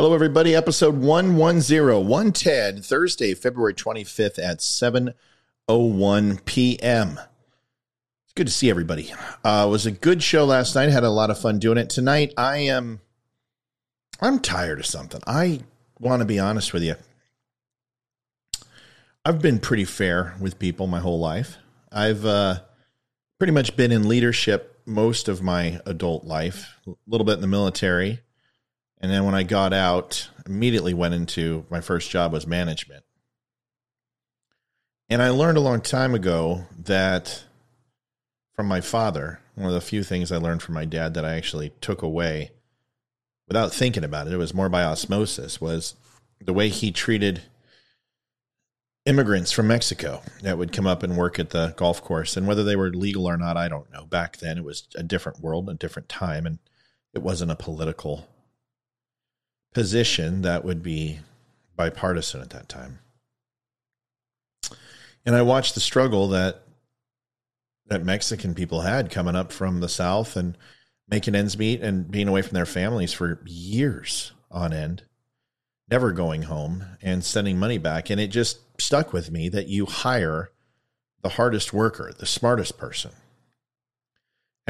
Hello, everybody. Episode 110, 110, Thursday, February 25th at 7.01 p.m. It's good to see everybody. Uh, it was a good show last night. Had a lot of fun doing it. Tonight, I am, I'm tired of something. I want to be honest with you. I've been pretty fair with people my whole life. I've uh, pretty much been in leadership most of my adult life, a little bit in the military and then when I got out, immediately went into my first job was management. And I learned a long time ago that from my father, one of the few things I learned from my dad that I actually took away without thinking about it, it was more by osmosis, was the way he treated immigrants from Mexico that would come up and work at the golf course. And whether they were legal or not, I don't know. Back then, it was a different world, a different time, and it wasn't a political position that would be bipartisan at that time. And I watched the struggle that that Mexican people had coming up from the south and making ends meet and being away from their families for years on end, never going home and sending money back. And it just stuck with me that you hire the hardest worker, the smartest person.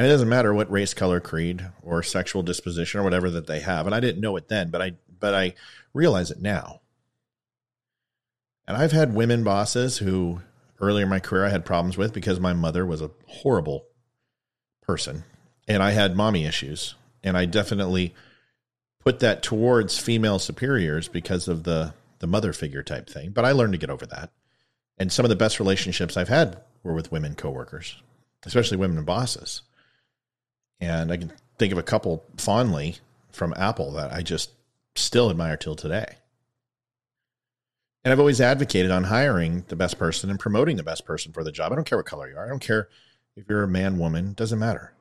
And it doesn't matter what race, color, creed, or sexual disposition or whatever that they have. And I didn't know it then, but I but I realize it now. And I've had women bosses who earlier in my career I had problems with because my mother was a horrible person and I had mommy issues. And I definitely put that towards female superiors because of the the mother figure type thing. But I learned to get over that. And some of the best relationships I've had were with women coworkers, especially women bosses. And I can think of a couple fondly from Apple that I just still admire till today. And I've always advocated on hiring the best person and promoting the best person for the job. I don't care what color you are. I don't care if you're a man, woman, doesn't matter.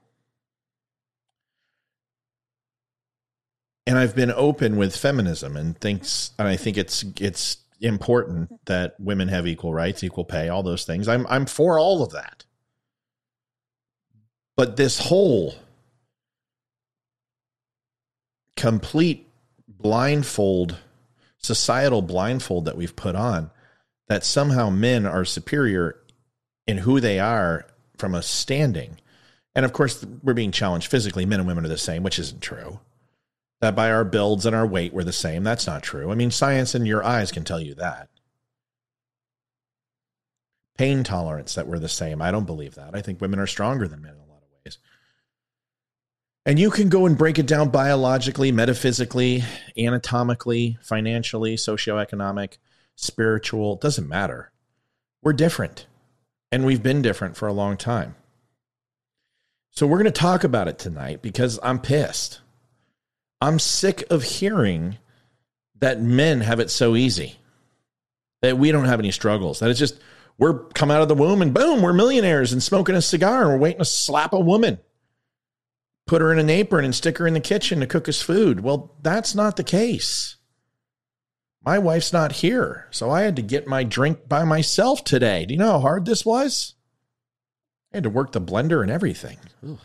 And I've been open with feminism and thinks and I think it's it's important that women have equal rights, equal pay, all those things. I'm I'm for all of that. But this whole complete blindfold, societal blindfold that we've put on, that somehow men are superior in who they are from a standing. And of course, we're being challenged physically. Men and women are the same, which isn't true. That by our builds and our weight, we're the same. That's not true. I mean, science and your eyes can tell you that. Pain tolerance, that we're the same. I don't believe that. I think women are stronger than men and you can go and break it down biologically, metaphysically, anatomically, financially, socioeconomic, spiritual, it doesn't matter. We're different. And we've been different for a long time. So we're going to talk about it tonight because I'm pissed. I'm sick of hearing that men have it so easy, that we don't have any struggles, that it's just we're come out of the womb and boom, we're millionaires and smoking a cigar and we're waiting to slap a woman put her in an apron and stick her in the kitchen to cook us food. Well, that's not the case. My wife's not here, so I had to get my drink by myself today. Do you know how hard this was? I had to work the blender and everything. Ugh.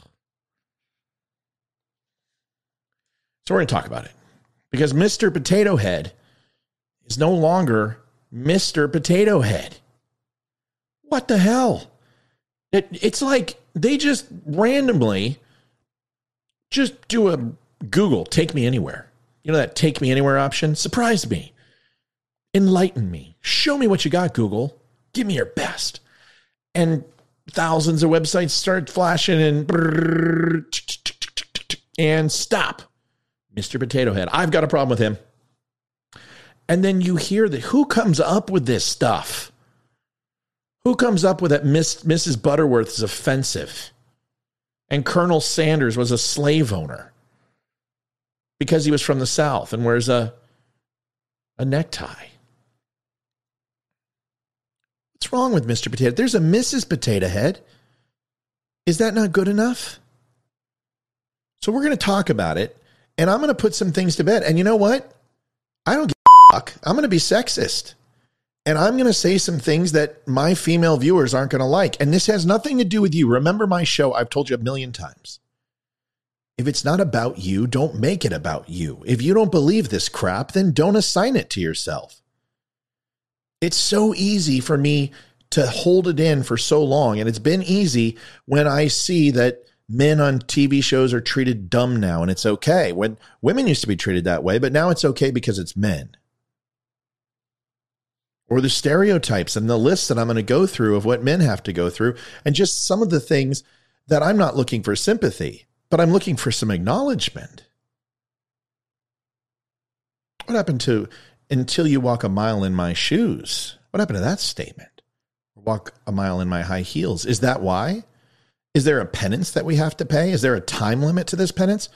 So we're going to talk about it because Mr. Potato Head is no longer Mr. Potato Head. What the hell? It, it's like they just randomly just do a Google, take me anywhere. You know that take me anywhere option? Surprise me. Enlighten me. Show me what you got, Google. Give me your best. And thousands of websites start flashing and and stop. Mr. Potato Head. I've got a problem with him. And then you hear that who comes up with this stuff? Who comes up with that Miss, Mrs. Butterworth is offensive? And Colonel Sanders was a slave owner because he was from the South and wears a, a necktie. What's wrong with Mr. Potato? There's a Mrs. Potato Head. Is that not good enough? So we're going to talk about it and I'm going to put some things to bed. And you know what? I don't give a fuck. I'm going to be sexist. And I'm going to say some things that my female viewers aren't going to like. And this has nothing to do with you. Remember my show, I've told you a million times. If it's not about you, don't make it about you. If you don't believe this crap, then don't assign it to yourself. It's so easy for me to hold it in for so long. And it's been easy when I see that men on TV shows are treated dumb now and it's okay. When women used to be treated that way, but now it's okay because it's men. Or the stereotypes and the lists that I'm going to go through of what men have to go through, and just some of the things that I'm not looking for sympathy, but I'm looking for some acknowledgement. What happened to until you walk a mile in my shoes? What happened to that statement? Walk a mile in my high heels. Is that why? Is there a penance that we have to pay? Is there a time limit to this penance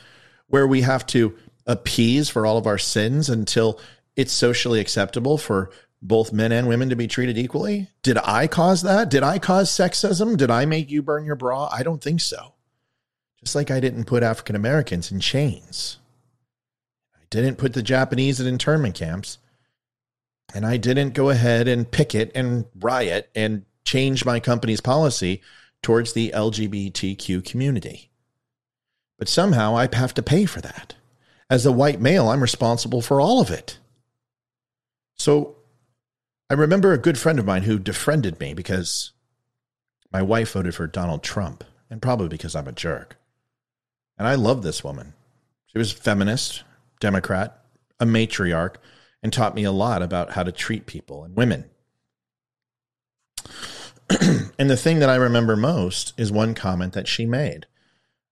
where we have to appease for all of our sins until it's socially acceptable for both men and women to be treated equally? Did I cause that? Did I cause sexism? Did I make you burn your bra? I don't think so. Just like I didn't put African Americans in chains. I didn't put the Japanese in internment camps. And I didn't go ahead and picket and riot and change my company's policy towards the LGBTQ community. But somehow I have to pay for that. As a white male, I'm responsible for all of it. So I remember a good friend of mine who defriended me because my wife voted for Donald Trump, and probably because I'm a jerk. And I love this woman. She was a feminist, Democrat, a matriarch, and taught me a lot about how to treat people and women. and the thing that I remember most is one comment that she made.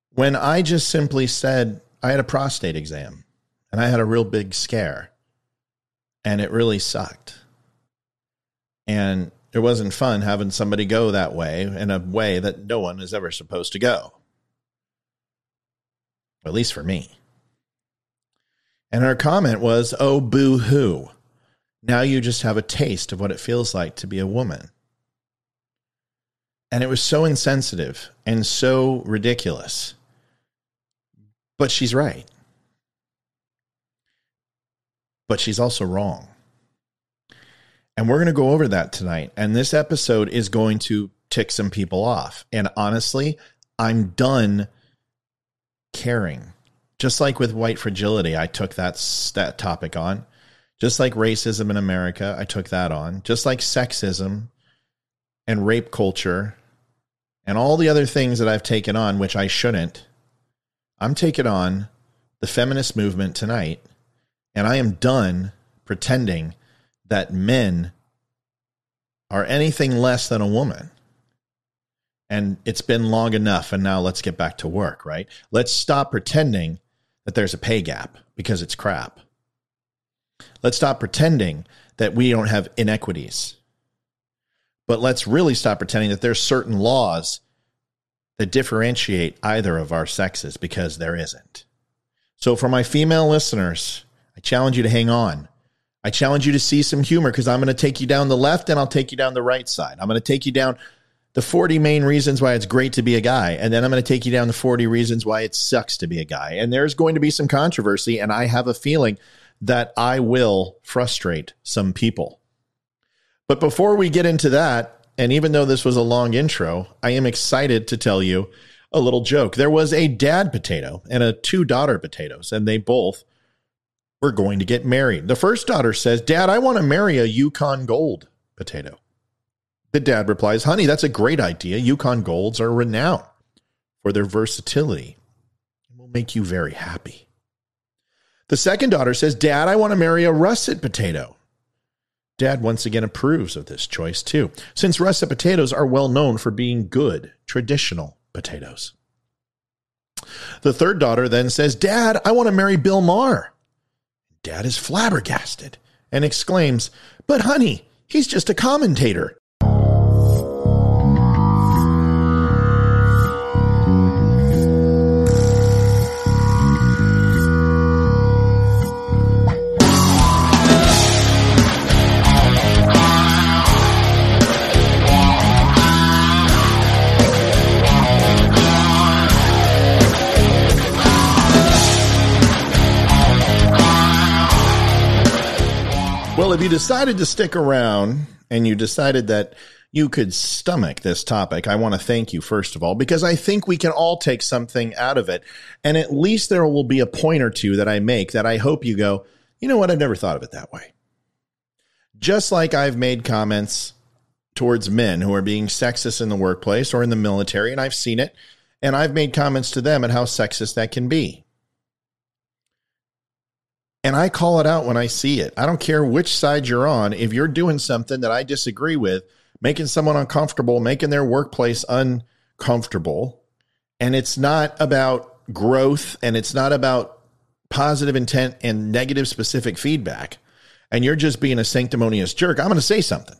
When I just simply said, I had a prostate exam and I had a real big scare and it really sucked. And it wasn't fun having somebody go that way in a way that no one is ever supposed to go. At least for me. And her comment was, Oh, boo hoo. Now you just have a taste of what it feels like to be a woman. And it was so insensitive and so ridiculous. But she's right. But she's also wrong. And we're going to go over that tonight. And this episode is going to tick some people off. And honestly, I'm done caring. Just like with white fragility, I took that, that topic on. Just like racism in America, I took that on. Just like sexism and rape culture and all the other things that I've taken on, which I shouldn't, I'm taking on the feminist movement tonight. And I am done pretending that men are anything less than a woman. And it's been long enough. And now let's get back to work, right? Let's stop pretending that there's a pay gap because it's crap. Let's stop pretending that we don't have inequities. But let's really stop pretending that there's certain laws that differentiate either of our sexes because there isn't. So, for my female listeners, I challenge you to hang on. I challenge you to see some humor because I'm going to take you down the left and I'll take you down the right side. I'm going to take you down the 40 main reasons why it's great to be a guy. And then I'm going to take you down the 40 reasons why it sucks to be a guy. And there's going to be some controversy. And I have a feeling that I will frustrate some people. But before we get into that, and even though this was a long intro, I am excited to tell you a little joke. There was a dad potato and a two daughter potatoes, and they both were going to get married. The first daughter says, Dad, I want to marry a Yukon Gold potato. The dad replies, Honey, that's a great idea. Yukon Golds are renowned for their versatility and will make you very happy. The second daughter says, Dad, I want to marry a russet potato. Dad once again approves of this choice too, since russet potatoes are well known for being good, traditional potatoes. The third daughter then says, Dad, I want to marry Bill Maher. Dad is flabbergasted and exclaims, But honey, he's just a commentator. If you decided to stick around and you decided that you could stomach this topic, I want to thank you, first of all, because I think we can all take something out of it. And at least there will be a point or two that I make that I hope you go, you know what? I've never thought of it that way. Just like I've made comments towards men who are being sexist in the workplace or in the military, and I've seen it, and I've made comments to them and how sexist that can be. And I call it out when I see it. I don't care which side you're on. If you're doing something that I disagree with, making someone uncomfortable, making their workplace uncomfortable, and it's not about growth and it's not about positive intent and negative specific feedback, and you're just being a sanctimonious jerk, I'm going to say something.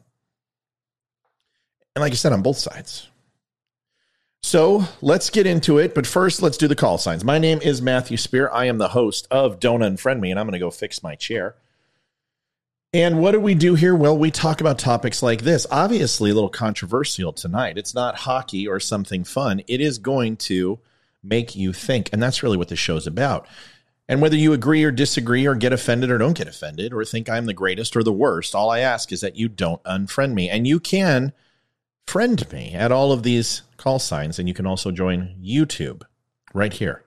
And like I said, on both sides. So let's get into it. But first, let's do the call signs. My name is Matthew Spear. I am the host of Don't Unfriend Me, and I'm going to go fix my chair. And what do we do here? Well, we talk about topics like this. Obviously, a little controversial tonight. It's not hockey or something fun. It is going to make you think. And that's really what the show's about. And whether you agree or disagree or get offended or don't get offended or think I'm the greatest or the worst, all I ask is that you don't unfriend me. And you can friend me at all of these call signs. And you can also join YouTube right here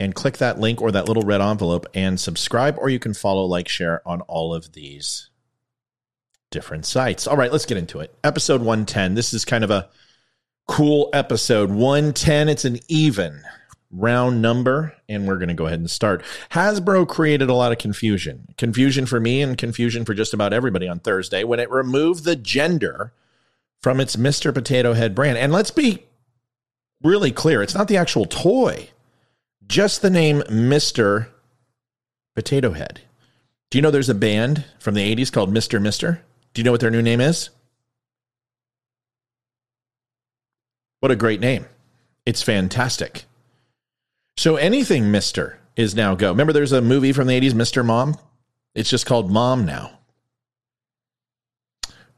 and click that link or that little red envelope and subscribe, or you can follow, like, share on all of these different sites. All right, let's get into it. Episode 110. This is kind of a cool episode. 110, it's an even round number, and we're going to go ahead and start. Hasbro created a lot of confusion. Confusion for me and confusion for just about everybody on Thursday when it removed the gender from its Mr. Potato Head brand. And let's be really clear it's not the actual toy, just the name Mr. Potato Head. Do you know there's a band from the 80s called Mr. Mister? Do you know what their new name is? What a great name. It's fantastic. So anything Mr. is now go. Remember there's a movie from the 80s, Mr. Mom? It's just called Mom now.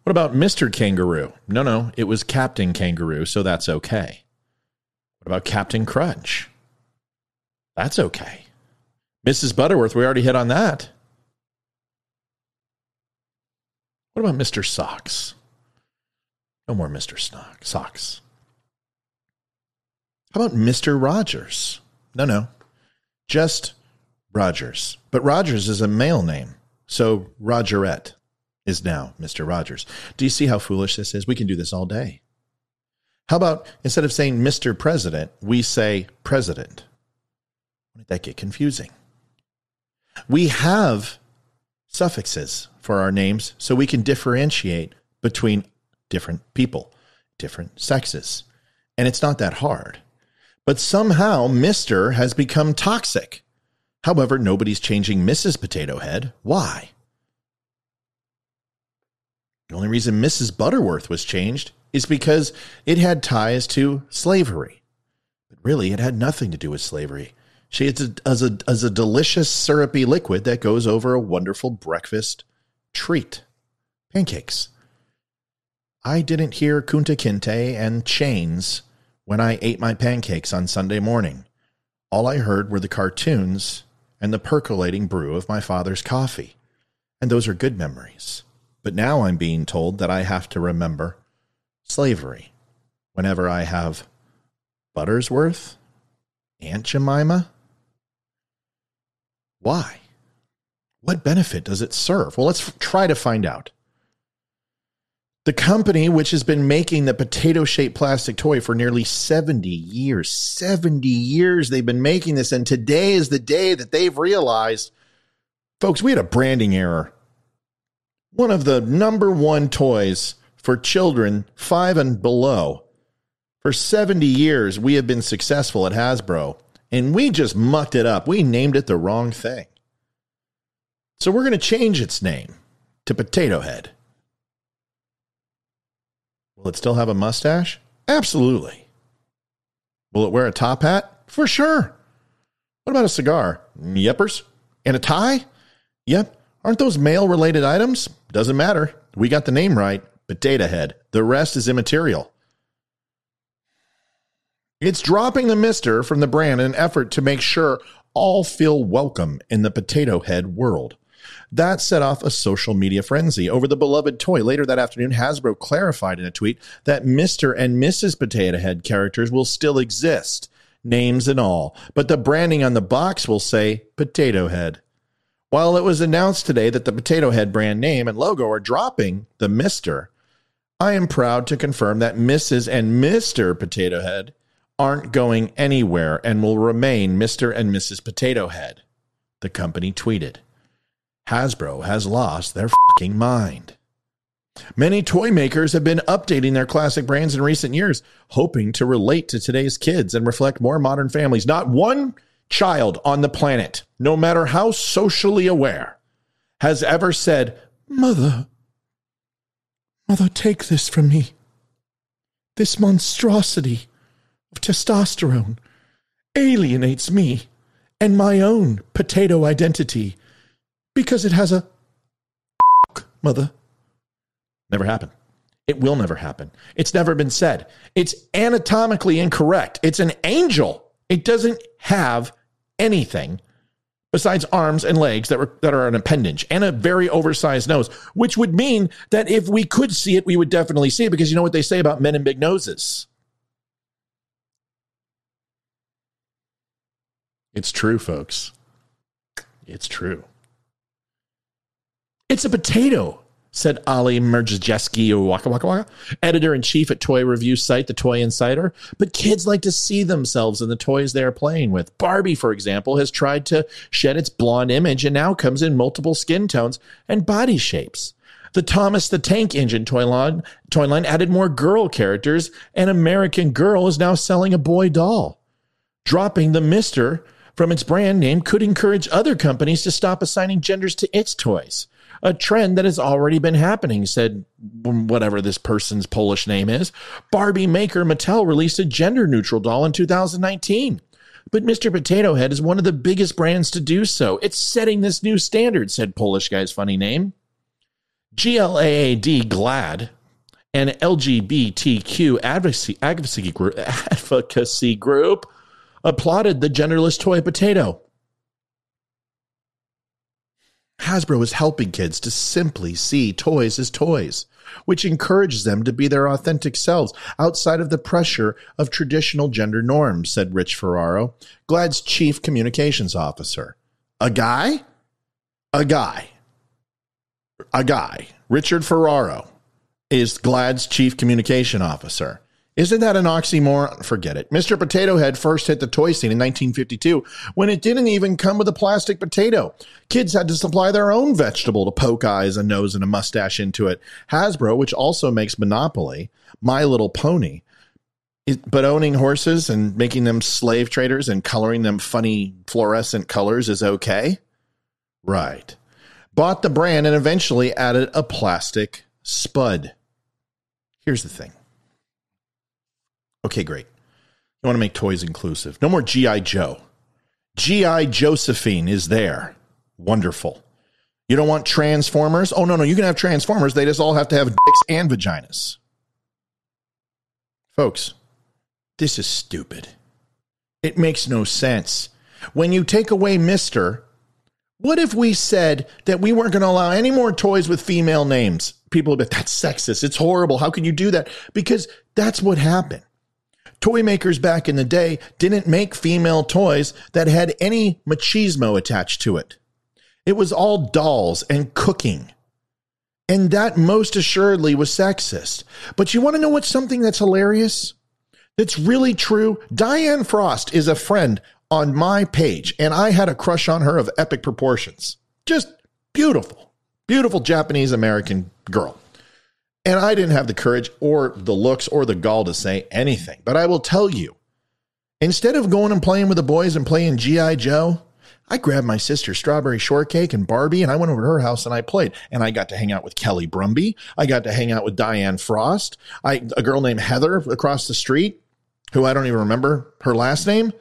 What about Mr. Kangaroo? No, no, it was Captain Kangaroo, so that's okay. What about Captain Crunch? That's okay. Mrs. Butterworth, we already hit on that. What about Mr. Socks? No more Mr. Snock, Socks. How about Mr. Rogers? No, no, just Rogers. But Rogers is a male name, so Rogerette is now Mr. Rogers. Do you see how foolish this is? We can do this all day. How about instead of saying Mr. President, we say President? Wouldn't that get confusing? We have suffixes for our names so we can differentiate between different people, different sexes. And it's not that hard. But somehow Mr. has become toxic. However, nobody's changing Mrs. Potato Head. Why? The only reason Mrs. Butterworth was changed is because it had ties to slavery. But really, it had nothing to do with slavery. She is a, as a, as a delicious syrupy liquid that goes over a wonderful breakfast treat pancakes. I didn't hear Kunta Kinte and chains when I ate my pancakes on Sunday morning. All I heard were the cartoons and the percolating brew of my father's coffee. And those are good memories. But now I'm being told that I have to remember slavery whenever I have Buttersworth, Aunt Jemima. Why? What benefit does it serve? Well, let's try to find out. The company, which has been making the potato shaped plastic toy for nearly 70 years, 70 years they've been making this. And today is the day that they've realized, folks, we had a branding error one of the number one toys for children five and below. For 70 years, we have been successful at Hasbro, and we just mucked it up. We named it the wrong thing. So we're going to change its name to Potato Head. Will it still have a mustache? Absolutely. Will it wear a top hat? For sure. What about a cigar? Yepers. And a tie? Yep. Aren't those mail related items? Doesn't matter. We got the name right. Potato Head. The rest is immaterial. It's dropping the mister from the brand in an effort to make sure all feel welcome in the Potato Head world. That set off a social media frenzy over the beloved toy. Later that afternoon, Hasbro clarified in a tweet that Mr. and Mrs. Potato Head characters will still exist, names and all, but the branding on the box will say Potato Head. While it was announced today that the Potato Head brand name and logo are dropping the Mr., I am proud to confirm that Mrs. and Mr. Potato Head aren't going anywhere and will remain Mr. and Mrs. Potato Head, the company tweeted. Hasbro has lost their fucking mind. Many toy makers have been updating their classic brands in recent years, hoping to relate to today's kids and reflect more modern families. Not one child on the planet, no matter how socially aware, has ever said, Mother, Mother, take this from me. This monstrosity of testosterone alienates me and my own potato identity because it has a mother. Never happened. It will never happen. It's never been said. It's anatomically incorrect. It's an angel. It doesn't have anything besides arms and legs that, were, that are an appendage and a very oversized nose, which would mean that if we could see it, we would definitely see it because you know what they say about men and big noses. It's true, folks. It's true. It's a potato, said Ali Merjajeski Waka Waka Waka, editor in chief at toy review site The Toy Insider. But kids like to see themselves in the toys they are playing with. Barbie, for example, has tried to shed its blonde image and now comes in multiple skin tones and body shapes. The Thomas the Tank Engine toy line, toy line added more girl characters, and American Girl is now selling a boy doll. Dropping the Mister from its brand name could encourage other companies to stop assigning genders to its toys a trend that has already been happening, said whatever this person's Polish name is. Barbie maker Mattel released a gender neutral doll in 2019. But Mr. Potato Head is one of the biggest brands to do so. It's setting this new standard, said Polish guy's funny name. GLAAD GLAD, an LGBTQ advocacy, advocacy, group, advocacy group, applauded the genderless toy potato. Hasbro is helping kids to simply see toys as toys, which encourages them to be their authentic selves outside of the pressure of traditional gender norms, said Rich Ferraro, GLAAD's chief communications officer. A guy? A guy. A guy. Richard Ferraro is GLAAD's chief communication officer. Isn't that an oxymoron? Forget it. Mr. Potato Head first hit the toy scene in 1952 when it didn't even come with a plastic potato. Kids had to supply their own vegetable to poke eyes, a nose, and a mustache into it. Hasbro, which also makes Monopoly, My Little Pony, but owning horses and making them slave traders and coloring them funny fluorescent colors is okay? Right. Bought the brand and eventually added a plastic spud. Here's the thing Okay, great. You want to make toys inclusive. No more G.I. Joe. G.I. Josephine is there. Wonderful. You don't want Transformers? Oh, no, no. You can have Transformers. They just all have to have dicks and vaginas. Folks, this is stupid. It makes no sense. When you take away Mr., what if we said that we weren't going to allow any more toys with female names? People would be, that's sexist. It's horrible. How can you do that? Because that's what happened. Toy makers back in the day didn't make female toys that had any machismo attached to it. It was all dolls and cooking. And that most assuredly was sexist. But you want to know what's something that's hilarious? That's really true. Diane Frost is a friend on my page, and I had a crush on her of epic proportions. Just beautiful, beautiful Japanese American girl. And I didn't have the courage or the looks or the gall to say anything. But I will tell you, instead of going and playing with the boys and playing G.I. Joe, I grabbed my sister Strawberry Shortcake and Barbie and I went over to her house and I played. And I got to hang out with Kelly Brumby. I got to hang out with Diane Frost. I a girl named Heather across the street, who I don't even remember her last name.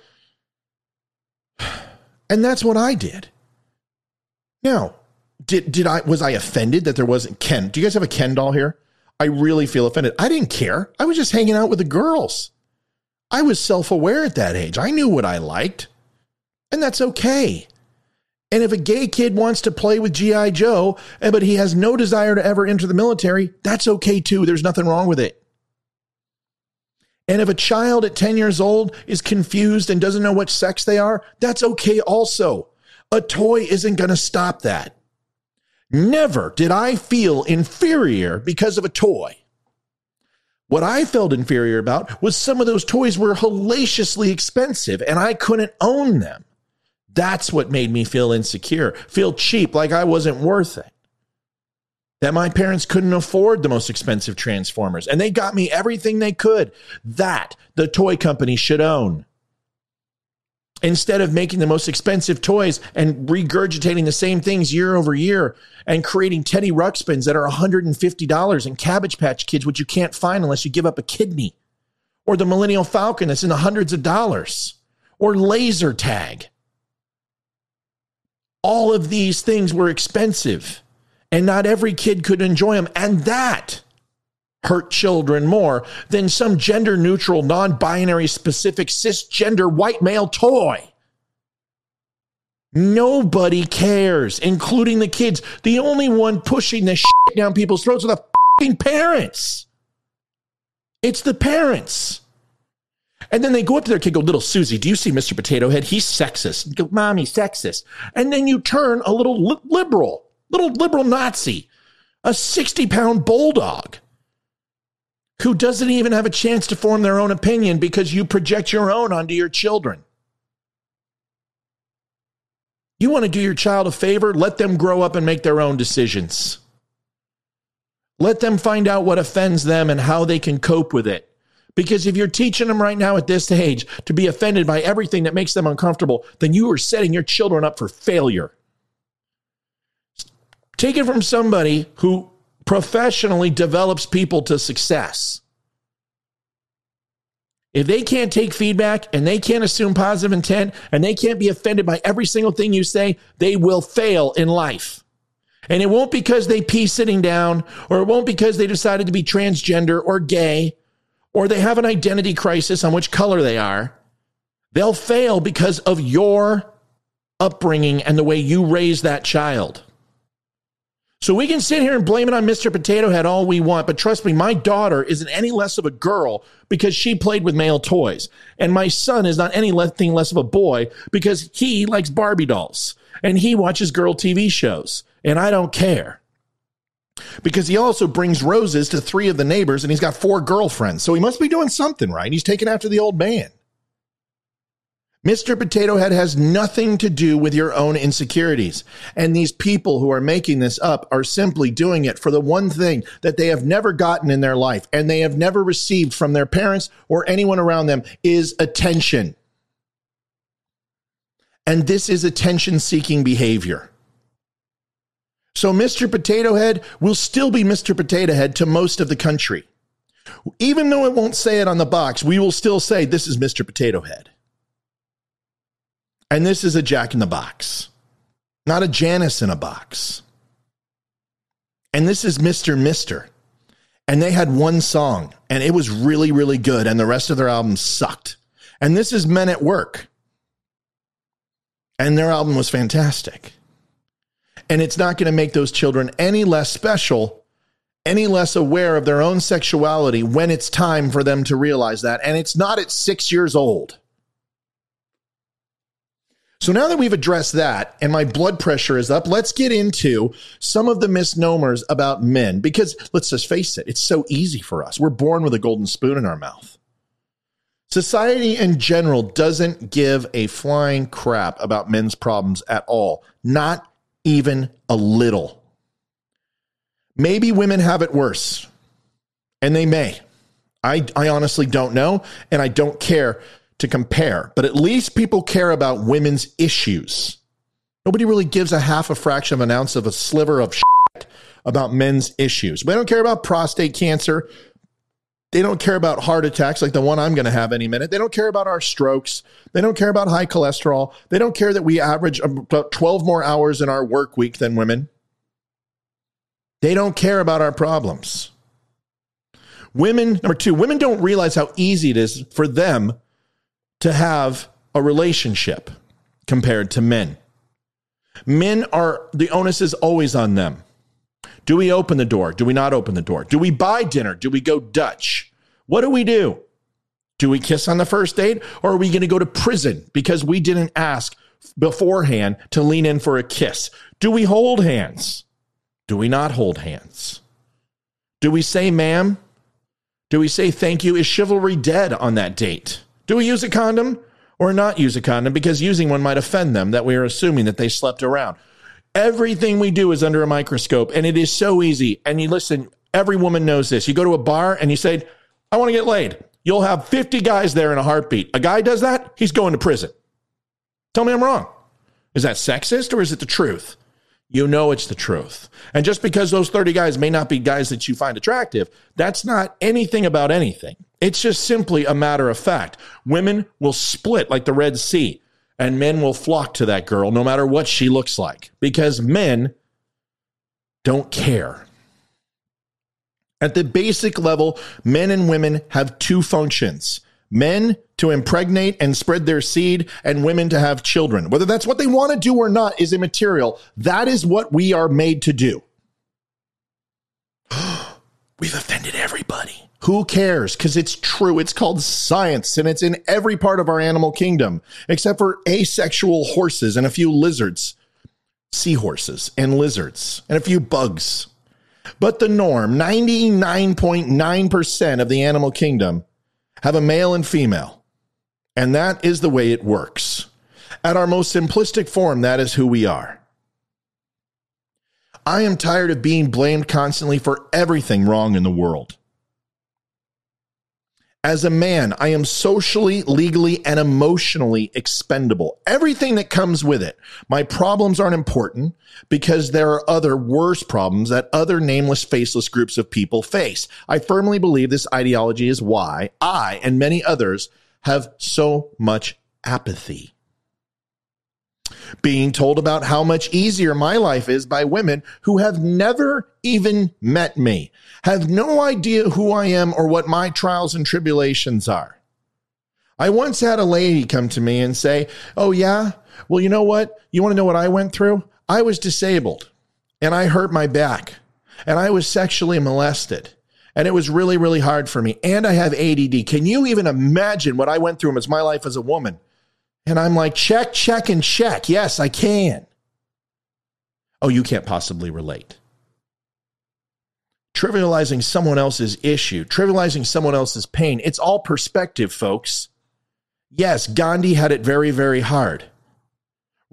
And that's what I did. Now, did did I was I offended that there wasn't Ken? Do you guys have a Ken doll here? I really feel offended. I didn't care. I was just hanging out with the girls. I was self aware at that age. I knew what I liked, and that's okay. And if a gay kid wants to play with G.I. Joe, eh, but he has no desire to ever enter the military, that's okay too. There's nothing wrong with it. And if a child at 10 years old is confused and doesn't know what sex they are, that's okay also. A toy isn't going to stop that. Never did I feel inferior because of a toy. What I felt inferior about was some of those toys were hellaciously expensive and I couldn't own them. That's what made me feel insecure, feel cheap, like I wasn't worth it. That my parents couldn't afford the most expensive Transformers, and they got me everything they could. That the toy company should own. Instead of making the most expensive toys and regurgitating the same things year over year and creating Teddy Ruxpins that are $150 and Cabbage Patch Kids, which you can't find unless you give up a kidney, or the Millennial Falcon that's in the hundreds of dollars, or laser tag all of these things were expensive and not every kid could enjoy them. And that hurt children more than some gender neutral, non binary specific cisgender white male toy. Nobody cares, including the kids. The only one pushing the shit down people's throats are the fucking parents. It's the parents. And then they go up to their kid, go, little Susie, do you see Mr. Potato Head? He's sexist. You go, mommy, sexist. And then you turn a little li- liberal, little liberal Nazi, a 60 pound bulldog who doesn't even have a chance to form their own opinion because you project your own onto your children. You want to do your child a favor? Let them grow up and make their own decisions. Let them find out what offends them and how they can cope with it. Because if you're teaching them right now at this age to be offended by everything that makes them uncomfortable, then you are setting your children up for failure. Take it from somebody who professionally develops people to success. If they can't take feedback and they can't assume positive intent and they can't be offended by every single thing you say, they will fail in life. And it won't because they pee sitting down, or it won't because they decided to be transgender or gay, or they have an identity crisis on which color they are, they'll fail because of your upbringing and the way you raise that child. So we can sit here and blame it on Mr. Potato Head all we want, but trust me, my daughter isn't any less of a girl because she played with male toys. And my son is not anything less of a boy because he likes Barbie dolls and he watches girl TV shows. And I don't care because he also brings roses to three of the neighbors and he's got four girlfriends. So he must be doing something right. He's taking after the old man. Mr. Potato Head has nothing to do with your own insecurities. And these people who are making this up are simply doing it for the one thing that they have never gotten in their life and they have never received from their parents or anyone around them is attention. And this is attention seeking behavior. So Mr. Potato Head will still be Mr. Potato Head to most of the country. Even though it won't say it on the box, we will still say this is Mr. Potato Head. And this is a Jack in the Box, not a Janice in a box. And this is Mr. Mister. And they had one song, and it was really, really good, and the rest of their album sucked. And this is Men at Work. And their album was fantastic. And it's not going to make those children any less special, any less aware of their own sexuality when it's time for them to realize that. And it's not at six years old. So now that we've addressed that and my blood pressure is up, let's get into some of the misnomers about men because let's just face it, it's so easy for us. We're born with a golden spoon in our mouth. Society in general doesn't give a flying crap about men's problems at all, not even a little. Maybe women have it worse, and they may. I, I honestly don't know, and I don't care to compare, but at least people care about women's issues. Nobody really gives a half a fraction of an ounce of a sliver of shit about men's issues. They don't care about prostate cancer. They don't care about heart attacks like the one I'm going to have any minute. They don't care about our strokes. They don't care about high cholesterol. They don't care that we average about 12 more hours in our work week than women. They don't care about our problems. Women, number two, women don't realize how easy it is for them to have a relationship compared to men. Men are, the onus is always on them. Do we open the door? Do we not open the door? Do we buy dinner? Do we go Dutch? What do we do? Do we kiss on the first date or are we going to go to prison because we didn't ask beforehand to lean in for a kiss? Do we hold hands? Do we not hold hands? Do we say ma'am? Do we say thank you? Is chivalry dead on that date? Do we use a condom or not use a condom because using one might offend them that we are assuming that they slept around? Everything we do is under a microscope and it is so easy. And you listen, every woman knows this. You go to a bar and you say, I want to get laid. You'll have 50 guys there in a heartbeat. A guy does that, he's going to prison. Tell me I'm wrong. Is that sexist or is it the truth? You know it's the truth. And just because those 30 guys may not be guys that you find attractive, that's not anything about anything. It's just simply a matter of fact. Women will split like the Red Sea and men will flock to that girl no matter what she looks like because men don't care. At the basic level, men and women have two functions men to impregnate and spread their seed, and women to have children. Whether that's what they want to do or not is immaterial. That is what we are made to do. We've offended everybody. Who cares? Because it's true. It's called science and it's in every part of our animal kingdom, except for asexual horses and a few lizards, seahorses and lizards, and a few bugs. But the norm 99.9% of the animal kingdom have a male and female. And that is the way it works. At our most simplistic form, that is who we are. I am tired of being blamed constantly for everything wrong in the world. As a man, I am socially, legally, and emotionally expendable. Everything that comes with it. My problems aren't important because there are other worse problems that other nameless, faceless groups of people face. I firmly believe this ideology is why I and many others have so much apathy being told about how much easier my life is by women who have never even met me, have no idea who I am or what my trials and tribulations are. I once had a lady come to me and say, Oh, yeah? Well, you know what? You want to know what I went through? I was disabled and I hurt my back and I was sexually molested. And it was really, really hard for me. And I have ADD. Can you even imagine what I went through as my life as a woman? And I'm like, check, check, and check. Yes, I can. Oh, you can't possibly relate. Trivializing someone else's issue, trivializing someone else's pain, it's all perspective, folks. Yes, Gandhi had it very, very hard.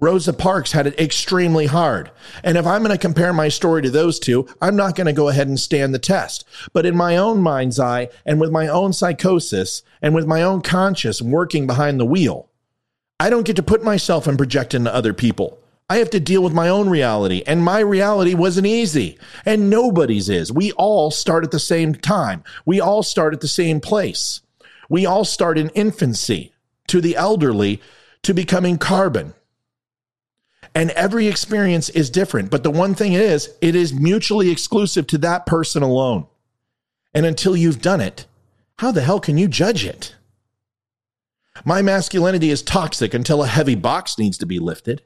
Rosa Parks had it extremely hard. And if I'm going to compare my story to those two, I'm not going to go ahead and stand the test. But in my own mind's eye and with my own psychosis and with my own conscience working behind the wheel, I don't get to put myself and project into other people. I have to deal with my own reality, and my reality wasn't easy, and nobody's is. We all start at the same time. We all start at the same place. We all start in infancy to the elderly to becoming carbon. And every experience is different. But the one thing is, it is mutually exclusive to that person alone. And until you've done it, how the hell can you judge it? My masculinity is toxic until a heavy box needs to be lifted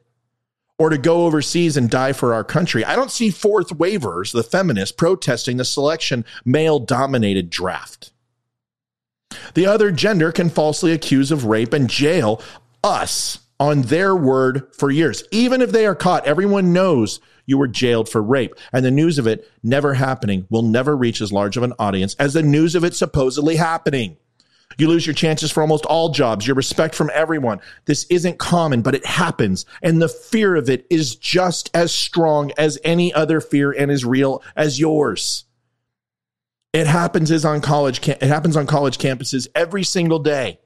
or to go overseas and die for our country. I don't see fourth wavers, the feminists, protesting the selection male dominated draft. The other gender can falsely accuse of rape and jail us on their word for years. Even if they are caught, everyone knows you were jailed for rape. And the news of it never happening will never reach as large of an audience as the news of it supposedly happening. You lose your chances for almost all jobs, your respect from everyone. This isn't common, but it happens. And the fear of it is just as strong as any other fear and as real as yours. It happens is on college it happens on college campuses every single day.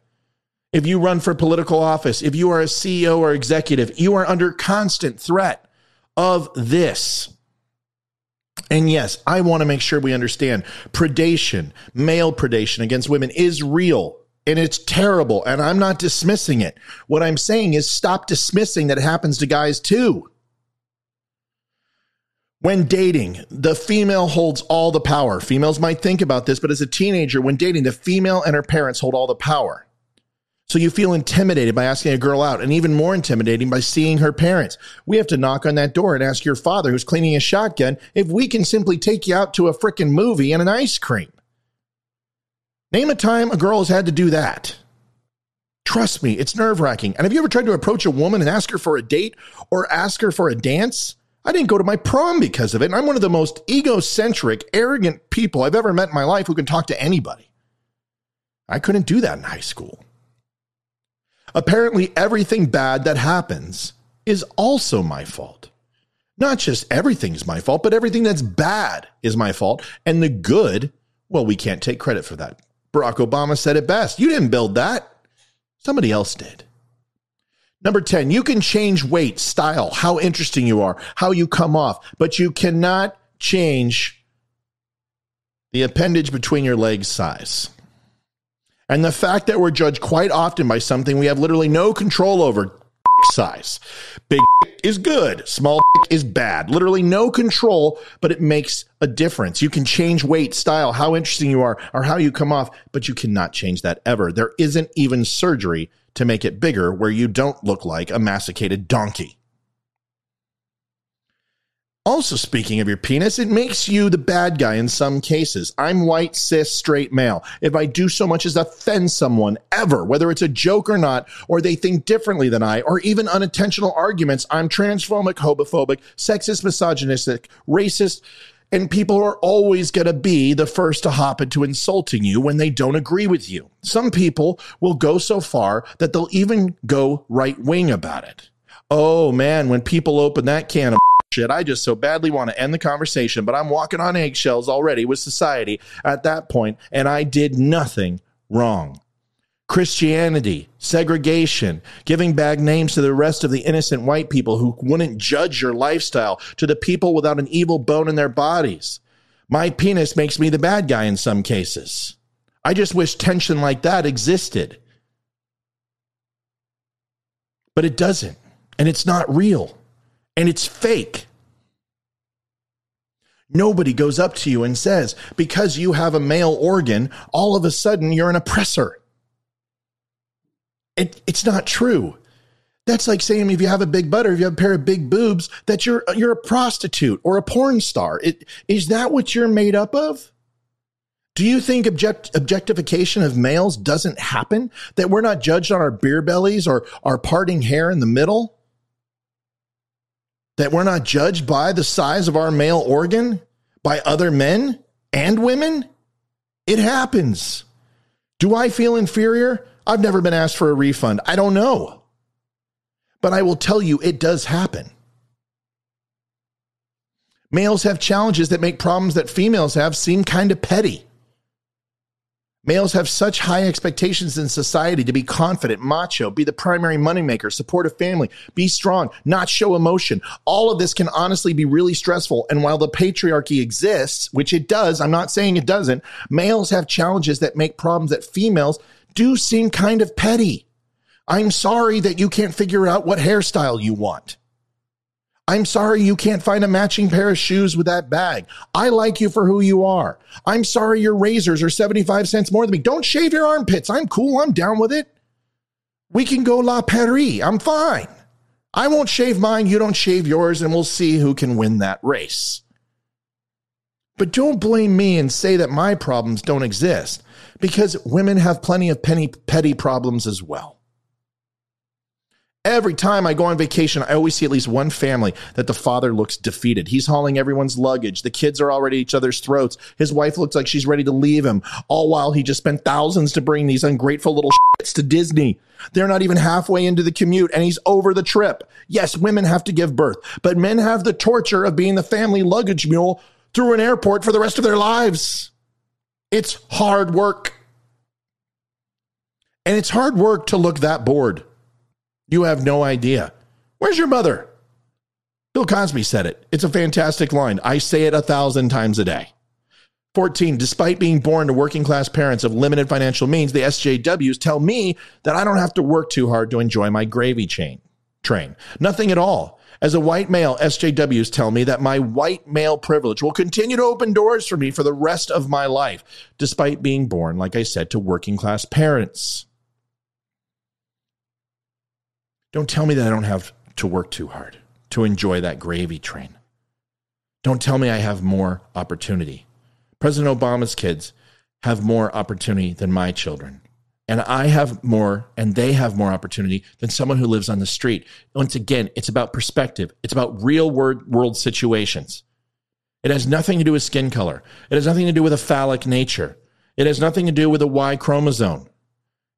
If you run for political office, if you are a CEO or executive, you are under constant threat of this. And yes, I want to make sure we understand predation, male predation against women is real and it's terrible. And I'm not dismissing it. What I'm saying is stop dismissing that it happens to guys too. When dating, the female holds all the power. Females might think about this, but as a teenager, when dating, the female and her parents hold all the power. So you feel intimidated by asking a girl out, and even more intimidating by seeing her parents. We have to knock on that door and ask your father, who's cleaning a shotgun, if we can simply take you out to a frickin' movie and an ice cream. Name a time a girl has had to do that. Trust me, it's nerve wracking. And have you ever tried to approach a woman and ask her for a date or ask her for a dance? I didn't go to my prom because of it. And I'm one of the most egocentric, arrogant people I've ever met in my life who can talk to anybody. I couldn't do that in high school. Apparently, everything bad that happens is also my fault. Not just everything's my fault, but everything that's bad is my fault. And the good, well, we can't take credit for that. Barack Obama said it best. You didn't build that, somebody else did. Number 10, you can change weight, style, how interesting you are, how you come off, but you cannot change the appendage between your legs size. And the fact that we're judged quite often by something we have literally no control over size. Big is good, small is bad. Literally no control, but it makes a difference. You can change weight, style, how interesting you are, or how you come off, but you cannot change that ever. There isn't even surgery to make it bigger where you don't look like a masticated donkey. Also, speaking of your penis, it makes you the bad guy in some cases. I'm white, cis, straight male. If I do so much as offend someone ever, whether it's a joke or not, or they think differently than I, or even unintentional arguments, I'm transphobic, homophobic, sexist, misogynistic, racist, and people are always going to be the first to hop into insulting you when they don't agree with you. Some people will go so far that they'll even go right wing about it. Oh man, when people open that can of shit. I just so badly want to end the conversation, but I'm walking on eggshells already with society at that point, and I did nothing wrong. Christianity, segregation, giving bad names to the rest of the innocent white people who wouldn't judge your lifestyle, to the people without an evil bone in their bodies. My penis makes me the bad guy in some cases. I just wish tension like that existed. But it doesn't. And it's not real and it's fake. Nobody goes up to you and says, because you have a male organ, all of a sudden you're an oppressor. It, it's not true. That's like saying if you have a big butt or if you have a pair of big boobs, that you're you're a prostitute or a porn star. It, is that what you're made up of? Do you think object, objectification of males doesn't happen? That we're not judged on our beer bellies or our parting hair in the middle? That we're not judged by the size of our male organ, by other men and women? It happens. Do I feel inferior? I've never been asked for a refund. I don't know. But I will tell you, it does happen. Males have challenges that make problems that females have seem kind of petty. Males have such high expectations in society to be confident, macho, be the primary moneymaker, support a family, be strong, not show emotion. All of this can honestly be really stressful. And while the patriarchy exists, which it does, I'm not saying it doesn't, males have challenges that make problems that females do seem kind of petty. I'm sorry that you can't figure out what hairstyle you want. I'm sorry you can't find a matching pair of shoes with that bag. I like you for who you are. I'm sorry your razors are 75 cents more than me. Don't shave your armpits. I'm cool. I'm down with it. We can go La Paris. I'm fine. I won't shave mine. You don't shave yours, and we'll see who can win that race. But don't blame me and say that my problems don't exist because women have plenty of penny, petty problems as well. Every time I go on vacation, I always see at least one family that the father looks defeated. He's hauling everyone's luggage. The kids are already at each other's throats. His wife looks like she's ready to leave him, all while he just spent thousands to bring these ungrateful little shits to Disney. They're not even halfway into the commute and he's over the trip. Yes, women have to give birth, but men have the torture of being the family luggage mule through an airport for the rest of their lives. It's hard work. And it's hard work to look that bored. You have no idea. Where's your mother? Bill Cosby said it. It's a fantastic line. I say it a thousand times a day. 14. Despite being born to working class parents of limited financial means, the SJWs tell me that I don't have to work too hard to enjoy my gravy chain train. Nothing at all. As a white male, SJWs tell me that my white male privilege will continue to open doors for me for the rest of my life, despite being born, like I said, to working class parents. Don't tell me that I don't have to work too hard to enjoy that gravy train. Don't tell me I have more opportunity. President Obama's kids have more opportunity than my children. And I have more, and they have more opportunity than someone who lives on the street. Once again, it's about perspective, it's about real world situations. It has nothing to do with skin color, it has nothing to do with a phallic nature, it has nothing to do with a Y chromosome.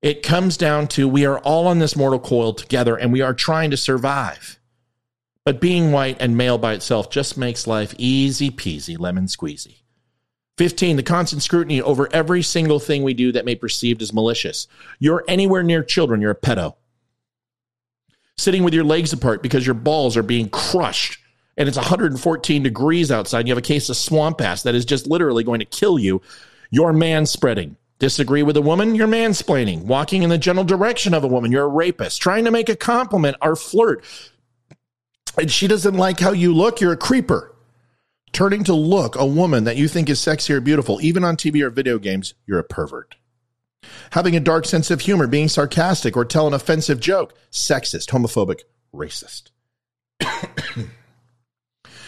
It comes down to we are all on this mortal coil together and we are trying to survive. But being white and male by itself just makes life easy peasy, lemon squeezy. 15, the constant scrutiny over every single thing we do that may be perceived as malicious. You're anywhere near children, you're a pedo. Sitting with your legs apart because your balls are being crushed and it's 114 degrees outside and you have a case of swamp ass that is just literally going to kill you. You're man spreading. Disagree with a woman, you're mansplaining. Walking in the general direction of a woman, you're a rapist. Trying to make a compliment or flirt. And she doesn't like how you look, you're a creeper turning to look a woman that you think is sexy or beautiful, even on TV or video games, you're a pervert. Having a dark sense of humor, being sarcastic, or tell an offensive joke, sexist, homophobic, racist.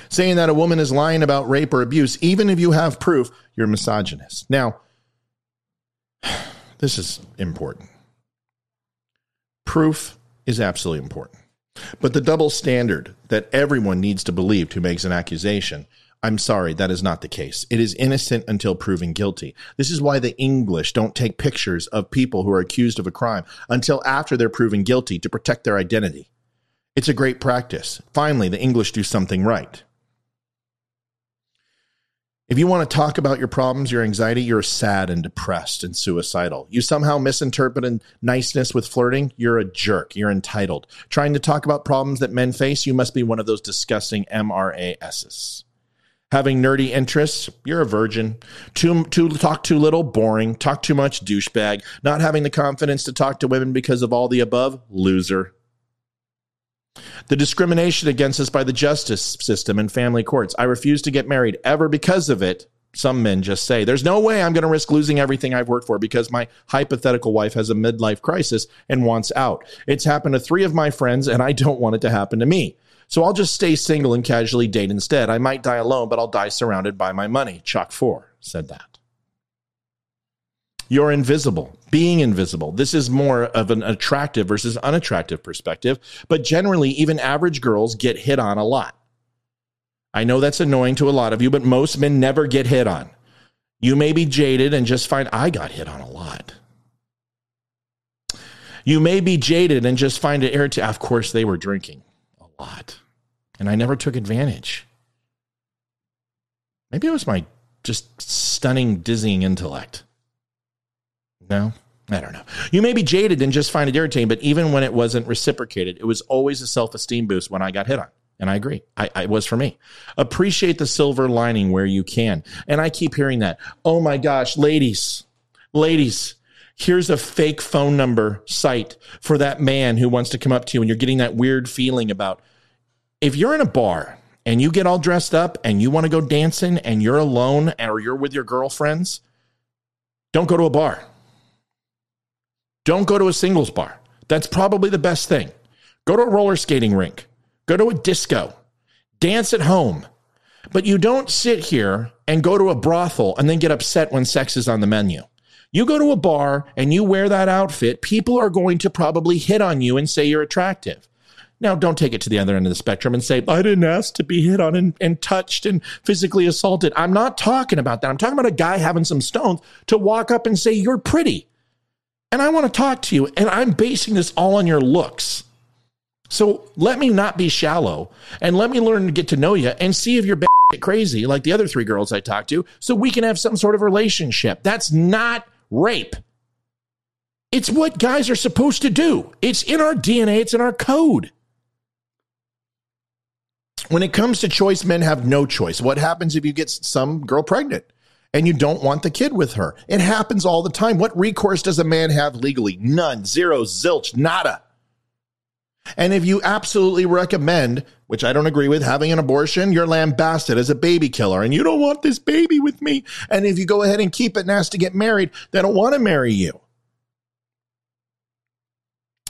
Saying that a woman is lying about rape or abuse, even if you have proof, you're misogynist. Now, this is important. Proof is absolutely important. But the double standard that everyone needs to believe who makes an accusation I'm sorry, that is not the case. It is innocent until proven guilty. This is why the English don't take pictures of people who are accused of a crime until after they're proven guilty to protect their identity. It's a great practice. Finally, the English do something right. If you want to talk about your problems, your anxiety, you're sad and depressed and suicidal. You somehow misinterpret niceness with flirting, you're a jerk. You're entitled. Trying to talk about problems that men face, you must be one of those disgusting MRAs having nerdy interests, you're a virgin. Too, too talk too little, boring. Talk too much, douchebag. Not having the confidence to talk to women because of all the above, loser. The discrimination against us by the justice system and family courts. I refuse to get married ever because of it. Some men just say, There's no way I'm going to risk losing everything I've worked for because my hypothetical wife has a midlife crisis and wants out. It's happened to three of my friends, and I don't want it to happen to me. So I'll just stay single and casually date instead. I might die alone, but I'll die surrounded by my money. Chuck 4 said that. You're invisible, being invisible. This is more of an attractive versus unattractive perspective, but generally, even average girls get hit on a lot. I know that's annoying to a lot of you, but most men never get hit on. You may be jaded and just find I got hit on a lot. You may be jaded and just find it irritating. Of course, they were drinking a lot. And I never took advantage. Maybe it was my just stunning, dizzying intellect. No, I don't know. You may be jaded and just find it irritating, but even when it wasn't reciprocated, it was always a self esteem boost when I got hit on. And I agree. I, I, it was for me. Appreciate the silver lining where you can. And I keep hearing that. Oh my gosh, ladies, ladies, here's a fake phone number site for that man who wants to come up to you and you're getting that weird feeling about if you're in a bar and you get all dressed up and you want to go dancing and you're alone or you're with your girlfriends, don't go to a bar. Don't go to a singles bar. That's probably the best thing. Go to a roller skating rink, go to a disco, dance at home. But you don't sit here and go to a brothel and then get upset when sex is on the menu. You go to a bar and you wear that outfit, people are going to probably hit on you and say you're attractive. Now, don't take it to the other end of the spectrum and say, I didn't ask to be hit on and, and touched and physically assaulted. I'm not talking about that. I'm talking about a guy having some stones to walk up and say, You're pretty. And I want to talk to you. And I'm basing this all on your looks. So let me not be shallow and let me learn to get to know you and see if you're crazy like the other three girls I talked to so we can have some sort of relationship. That's not rape. It's what guys are supposed to do. It's in our DNA, it's in our code. When it comes to choice, men have no choice. What happens if you get some girl pregnant and you don't want the kid with her? It happens all the time. What recourse does a man have legally? None, zero, zilch, nada. And if you absolutely recommend, which I don't agree with, having an abortion, you're lambasted as a baby killer and you don't want this baby with me. And if you go ahead and keep it and ask to get married, they don't want to marry you.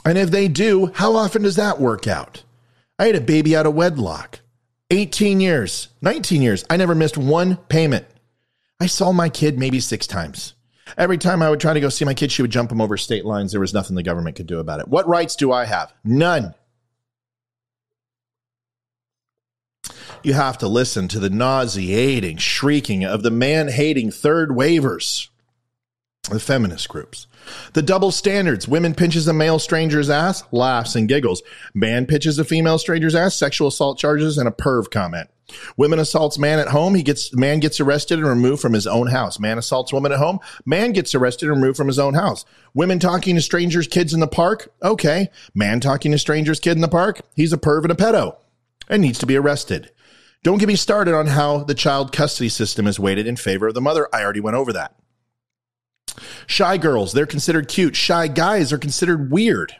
And if they do, how often does that work out? I had a baby out of wedlock. 18 years, 19 years. I never missed one payment. I saw my kid maybe six times. Every time I would try to go see my kid, she would jump him over state lines. There was nothing the government could do about it. What rights do I have? None. You have to listen to the nauseating shrieking of the man hating third wavers, the feminist groups. The double standards. Women pinches a male stranger's ass, laughs and giggles. Man pitches a female stranger's ass, sexual assault charges, and a perv comment. Women assaults man at home. He gets man gets arrested and removed from his own house. Man assaults woman at home. Man gets arrested and removed from his own house. Women talking to strangers' kids in the park. Okay. Man talking to strangers' kid in the park. He's a perv and a pedo and needs to be arrested. Don't get me started on how the child custody system is weighted in favor of the mother. I already went over that. Shy girls, they're considered cute. Shy guys are considered weird.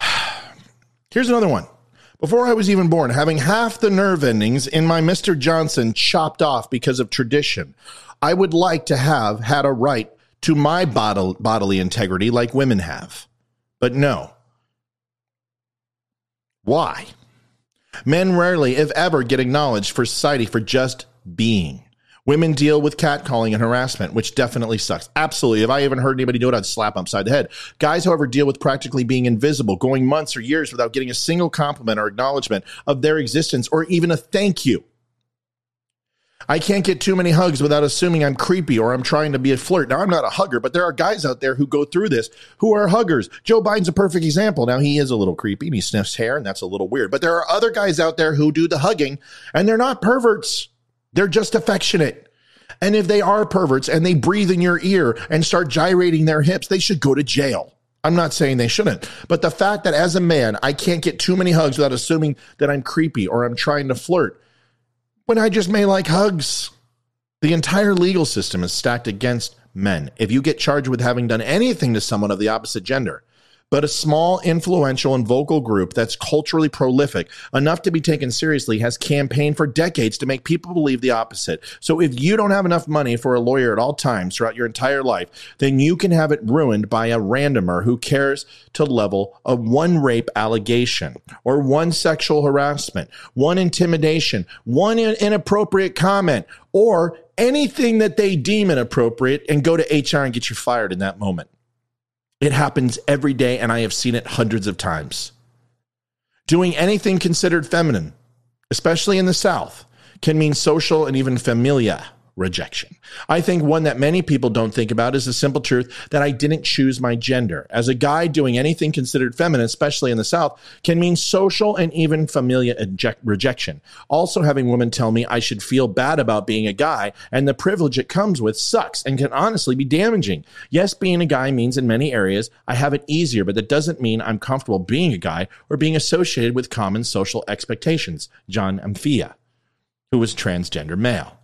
Here's another one. Before I was even born, having half the nerve endings in my Mr. Johnson chopped off because of tradition, I would like to have had a right to my bodily integrity like women have. But no. Why? Men rarely, if ever, get acknowledged for society for just being. Women deal with catcalling and harassment, which definitely sucks. Absolutely. If I even heard anybody do it, I'd slap them upside the head. Guys, however, deal with practically being invisible, going months or years without getting a single compliment or acknowledgement of their existence or even a thank you. I can't get too many hugs without assuming I'm creepy or I'm trying to be a flirt. Now, I'm not a hugger, but there are guys out there who go through this who are huggers. Joe Biden's a perfect example. Now, he is a little creepy and he sniffs hair, and that's a little weird. But there are other guys out there who do the hugging, and they're not perverts. They're just affectionate. And if they are perverts and they breathe in your ear and start gyrating their hips, they should go to jail. I'm not saying they shouldn't, but the fact that as a man, I can't get too many hugs without assuming that I'm creepy or I'm trying to flirt when I just may like hugs. The entire legal system is stacked against men. If you get charged with having done anything to someone of the opposite gender, but a small, influential, and vocal group that's culturally prolific enough to be taken seriously has campaigned for decades to make people believe the opposite. So if you don't have enough money for a lawyer at all times throughout your entire life, then you can have it ruined by a randomer who cares to level a one rape allegation or one sexual harassment, one intimidation, one inappropriate comment, or anything that they deem inappropriate and go to HR and get you fired in that moment. It happens every day, and I have seen it hundreds of times. Doing anything considered feminine, especially in the South, can mean social and even familia rejection. I think one that many people don't think about is the simple truth that I didn't choose my gender. As a guy, doing anything considered feminine, especially in the South, can mean social and even familial eject- rejection. Also, having women tell me I should feel bad about being a guy and the privilege it comes with sucks and can honestly be damaging. Yes, being a guy means in many areas I have it easier, but that doesn't mean I'm comfortable being a guy or being associated with common social expectations. John Amphia, who was transgender male.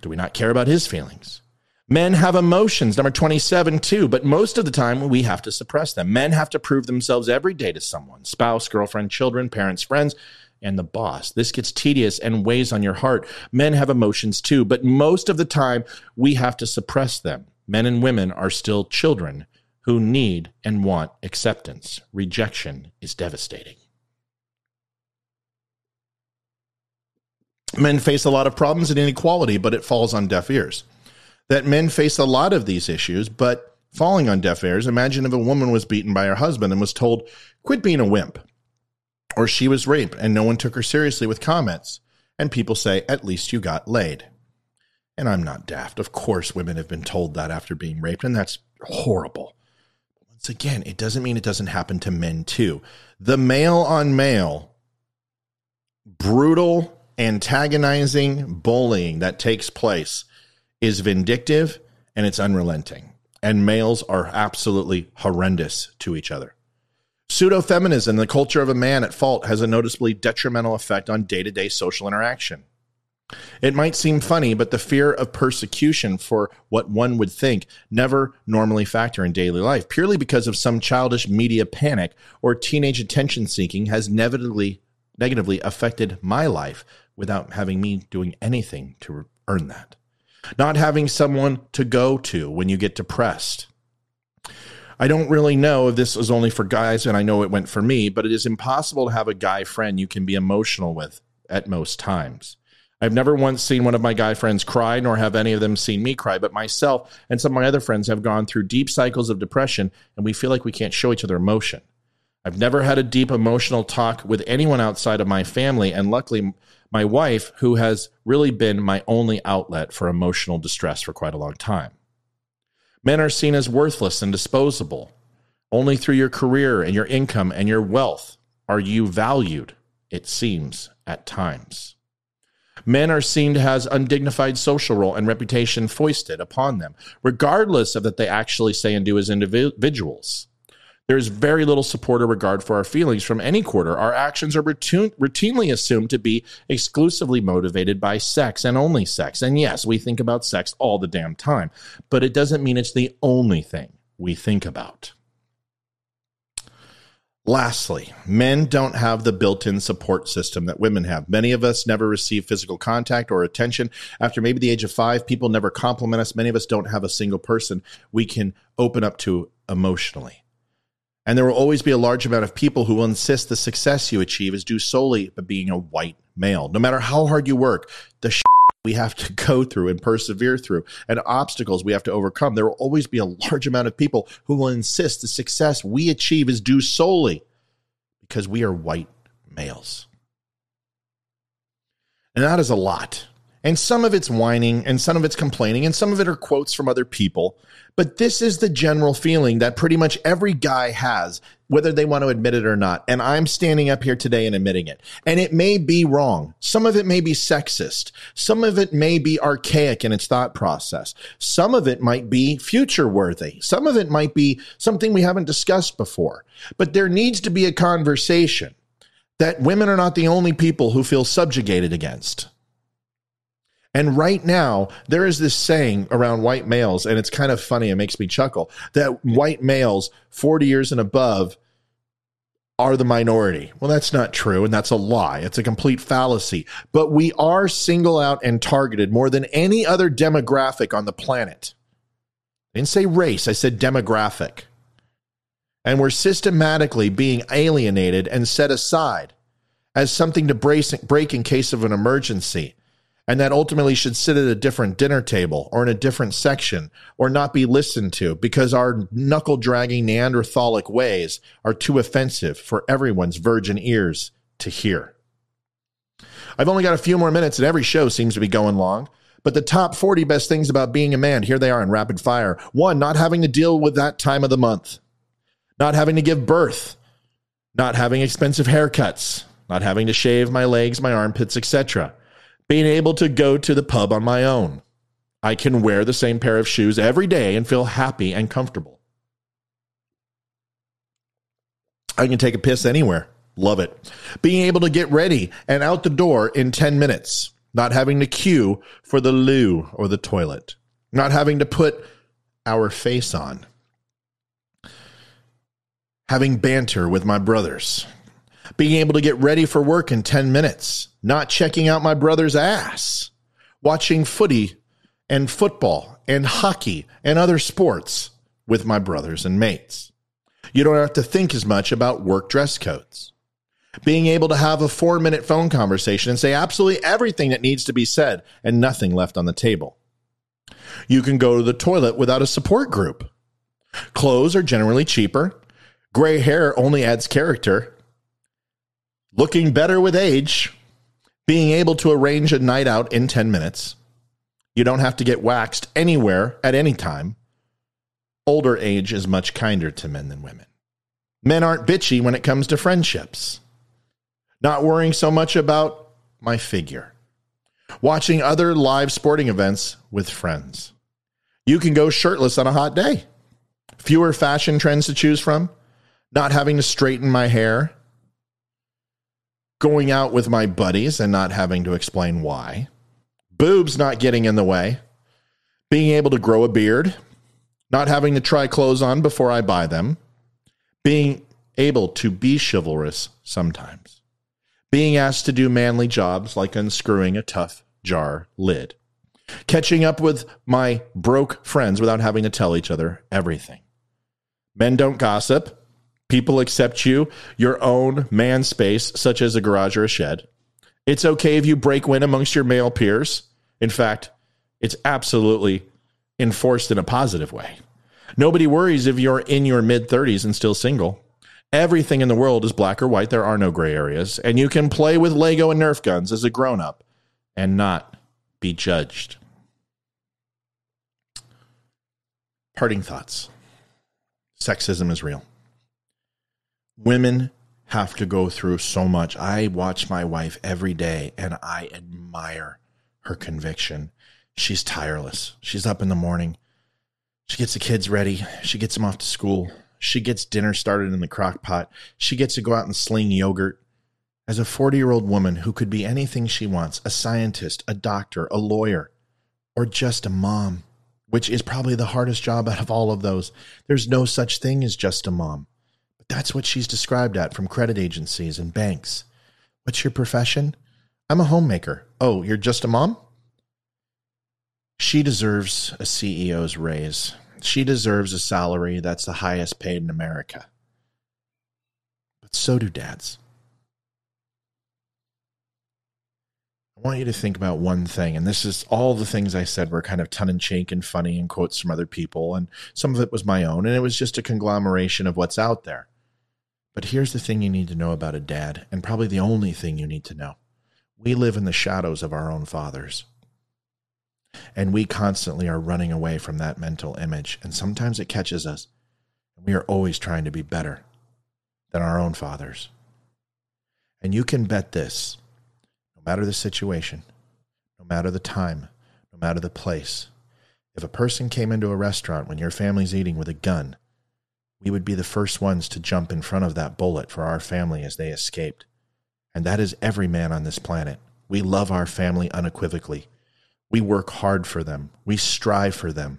Do we not care about his feelings? Men have emotions, number 27, too, but most of the time we have to suppress them. Men have to prove themselves every day to someone spouse, girlfriend, children, parents, friends, and the boss. This gets tedious and weighs on your heart. Men have emotions too, but most of the time we have to suppress them. Men and women are still children who need and want acceptance. Rejection is devastating. Men face a lot of problems and inequality, but it falls on deaf ears. That men face a lot of these issues, but falling on deaf ears. Imagine if a woman was beaten by her husband and was told, quit being a wimp. Or she was raped and no one took her seriously with comments. And people say, at least you got laid. And I'm not daft. Of course, women have been told that after being raped, and that's horrible. Once again, it doesn't mean it doesn't happen to men too. The male on male, brutal antagonizing bullying that takes place is vindictive and it's unrelenting. And males are absolutely horrendous to each other. Pseudo feminism, the culture of a man at fault, has a noticeably detrimental effect on day to day social interaction. It might seem funny, but the fear of persecution for what one would think never normally factor in daily life, purely because of some childish media panic or teenage attention seeking, has negatively negatively affected my life without having me doing anything to earn that. Not having someone to go to when you get depressed. I don't really know if this is only for guys, and I know it went for me, but it is impossible to have a guy friend you can be emotional with at most times. I've never once seen one of my guy friends cry, nor have any of them seen me cry, but myself and some of my other friends have gone through deep cycles of depression, and we feel like we can't show each other emotion. I've never had a deep emotional talk with anyone outside of my family, and luckily, my wife, who has really been my only outlet for emotional distress for quite a long time. Men are seen as worthless and disposable. Only through your career and your income and your wealth are you valued, it seems, at times. Men are seen to have undignified social role and reputation foisted upon them, regardless of that they actually say and do as individuals. There is very little support or regard for our feelings from any quarter. Our actions are routinely assumed to be exclusively motivated by sex and only sex. And yes, we think about sex all the damn time, but it doesn't mean it's the only thing we think about. Lastly, men don't have the built in support system that women have. Many of us never receive physical contact or attention. After maybe the age of five, people never compliment us. Many of us don't have a single person we can open up to emotionally. And there will always be a large amount of people who will insist the success you achieve is due solely to being a white male. No matter how hard you work, the we have to go through and persevere through and obstacles we have to overcome, there will always be a large amount of people who will insist the success we achieve is due solely because we are white males. And that is a lot. And some of it's whining and some of it's complaining and some of it are quotes from other people. But this is the general feeling that pretty much every guy has, whether they want to admit it or not. And I'm standing up here today and admitting it. And it may be wrong. Some of it may be sexist. Some of it may be archaic in its thought process. Some of it might be future worthy. Some of it might be something we haven't discussed before. But there needs to be a conversation that women are not the only people who feel subjugated against. And right now, there is this saying around white males, and it's kind of funny. It makes me chuckle that white males 40 years and above are the minority. Well, that's not true, and that's a lie. It's a complete fallacy. But we are single out and targeted more than any other demographic on the planet. I didn't say race, I said demographic. And we're systematically being alienated and set aside as something to brace, break in case of an emergency and that ultimately should sit at a different dinner table or in a different section or not be listened to because our knuckle dragging Neanderthalic ways are too offensive for everyone's virgin ears to hear. I've only got a few more minutes, and every show seems to be going long. But the top 40 best things about being a man, here they are in rapid fire. One, not having to deal with that time of the month, not having to give birth, not having expensive haircuts, not having to shave my legs, my armpits, etc being able to go to the pub on my own. I can wear the same pair of shoes every day and feel happy and comfortable. I can take a piss anywhere. Love it. Being able to get ready and out the door in 10 minutes, not having to queue for the loo or the toilet, not having to put our face on, having banter with my brothers, being able to get ready for work in 10 minutes, not checking out my brother's ass, watching footy and football and hockey and other sports with my brothers and mates. You don't have to think as much about work dress codes. Being able to have a four minute phone conversation and say absolutely everything that needs to be said and nothing left on the table. You can go to the toilet without a support group. Clothes are generally cheaper. Gray hair only adds character looking better with age, being able to arrange a night out in 10 minutes. You don't have to get waxed anywhere at any time. Older age is much kinder to men than women. Men aren't bitchy when it comes to friendships. Not worrying so much about my figure. Watching other live sporting events with friends. You can go shirtless on a hot day. Fewer fashion trends to choose from. Not having to straighten my hair going out with my buddies and not having to explain why, boobs not getting in the way, being able to grow a beard, not having to try clothes on before I buy them, being able to be chivalrous sometimes, being asked to do manly jobs like unscrewing a tough jar lid, catching up with my broke friends without having to tell each other everything, Men don't gossip. People accept you, your own man space, such as a garage or a shed. It's okay if you break wind amongst your male peers. In fact, it's absolutely enforced in a positive way. Nobody worries if you're in your mid 30s and still single. Everything in the world is black or white. There are no gray areas. And you can play with Lego and Nerf guns as a grown up and not be judged. Parting thoughts sexism is real. Women have to go through so much. I watch my wife every day and I admire her conviction. She's tireless. She's up in the morning. She gets the kids ready. She gets them off to school. She gets dinner started in the crock pot. She gets to go out and sling yogurt. As a 40 year old woman who could be anything she wants a scientist, a doctor, a lawyer, or just a mom, which is probably the hardest job out of all of those. There's no such thing as just a mom. That's what she's described at from credit agencies and banks. What's your profession? I'm a homemaker. Oh, you're just a mom? She deserves a CEO's raise. She deserves a salary that's the highest paid in America. But so do dads. I want you to think about one thing, and this is all the things I said were kind of tongue in cheek and funny and quotes from other people, and some of it was my own, and it was just a conglomeration of what's out there. But here's the thing you need to know about a dad, and probably the only thing you need to know. We live in the shadows of our own fathers. And we constantly are running away from that mental image. And sometimes it catches us. And we are always trying to be better than our own fathers. And you can bet this no matter the situation, no matter the time, no matter the place, if a person came into a restaurant when your family's eating with a gun, we would be the first ones to jump in front of that bullet for our family as they escaped. And that is every man on this planet. We love our family unequivocally. We work hard for them. We strive for them.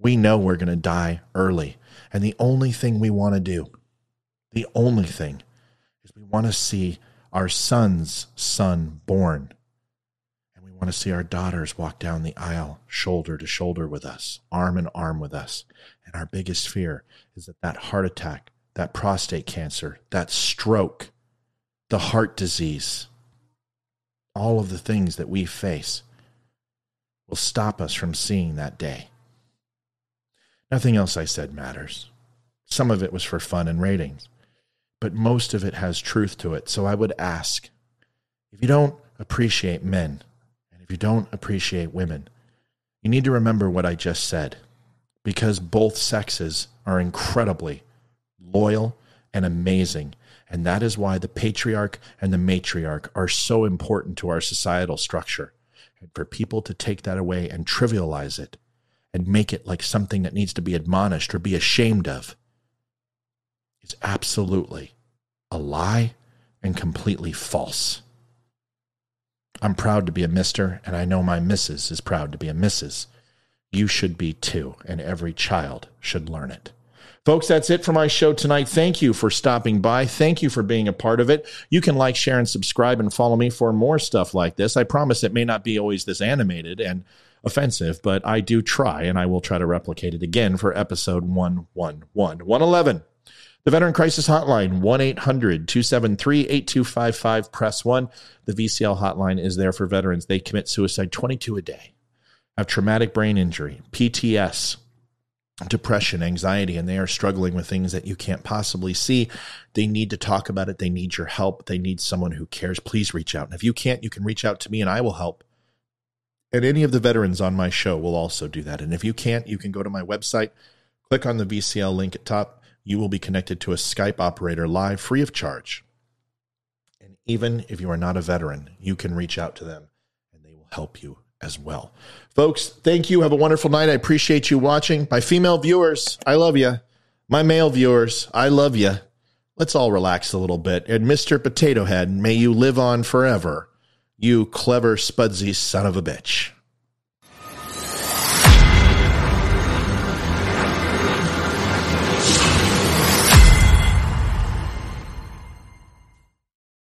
We know we're going to die early. And the only thing we want to do, the only thing, is we want to see our son's son born. And we want to see our daughters walk down the aisle shoulder to shoulder with us, arm in arm with us. And our biggest fear is that that heart attack, that prostate cancer, that stroke, the heart disease, all of the things that we face will stop us from seeing that day. Nothing else I said matters. Some of it was for fun and ratings, but most of it has truth to it. So I would ask if you don't appreciate men and if you don't appreciate women, you need to remember what I just said because both sexes are incredibly loyal and amazing. And that is why the patriarch and the matriarch are so important to our societal structure and for people to take that away and trivialize it and make it like something that needs to be admonished or be ashamed of is absolutely a lie and completely false. I'm proud to be a mister, and I know my missus is proud to be a missus. You should be too, and every child should learn it. Folks, that's it for my show tonight. Thank you for stopping by. Thank you for being a part of it. You can like, share, and subscribe and follow me for more stuff like this. I promise it may not be always this animated and offensive, but I do try, and I will try to replicate it again for episode 111. 111. The Veteran Crisis Hotline, 1 800 273 8255, press 1. The VCL hotline is there for veterans. They commit suicide 22 a day, have traumatic brain injury, PTS, depression, anxiety, and they are struggling with things that you can't possibly see. They need to talk about it. They need your help. They need someone who cares. Please reach out. And if you can't, you can reach out to me and I will help. And any of the veterans on my show will also do that. And if you can't, you can go to my website, click on the VCL link at top. You will be connected to a Skype operator live free of charge. And even if you are not a veteran, you can reach out to them and they will help you as well. Folks, thank you. Have a wonderful night. I appreciate you watching. My female viewers, I love you. My male viewers, I love you. Let's all relax a little bit. And Mr. Potato Head, may you live on forever. You clever, spudsy son of a bitch.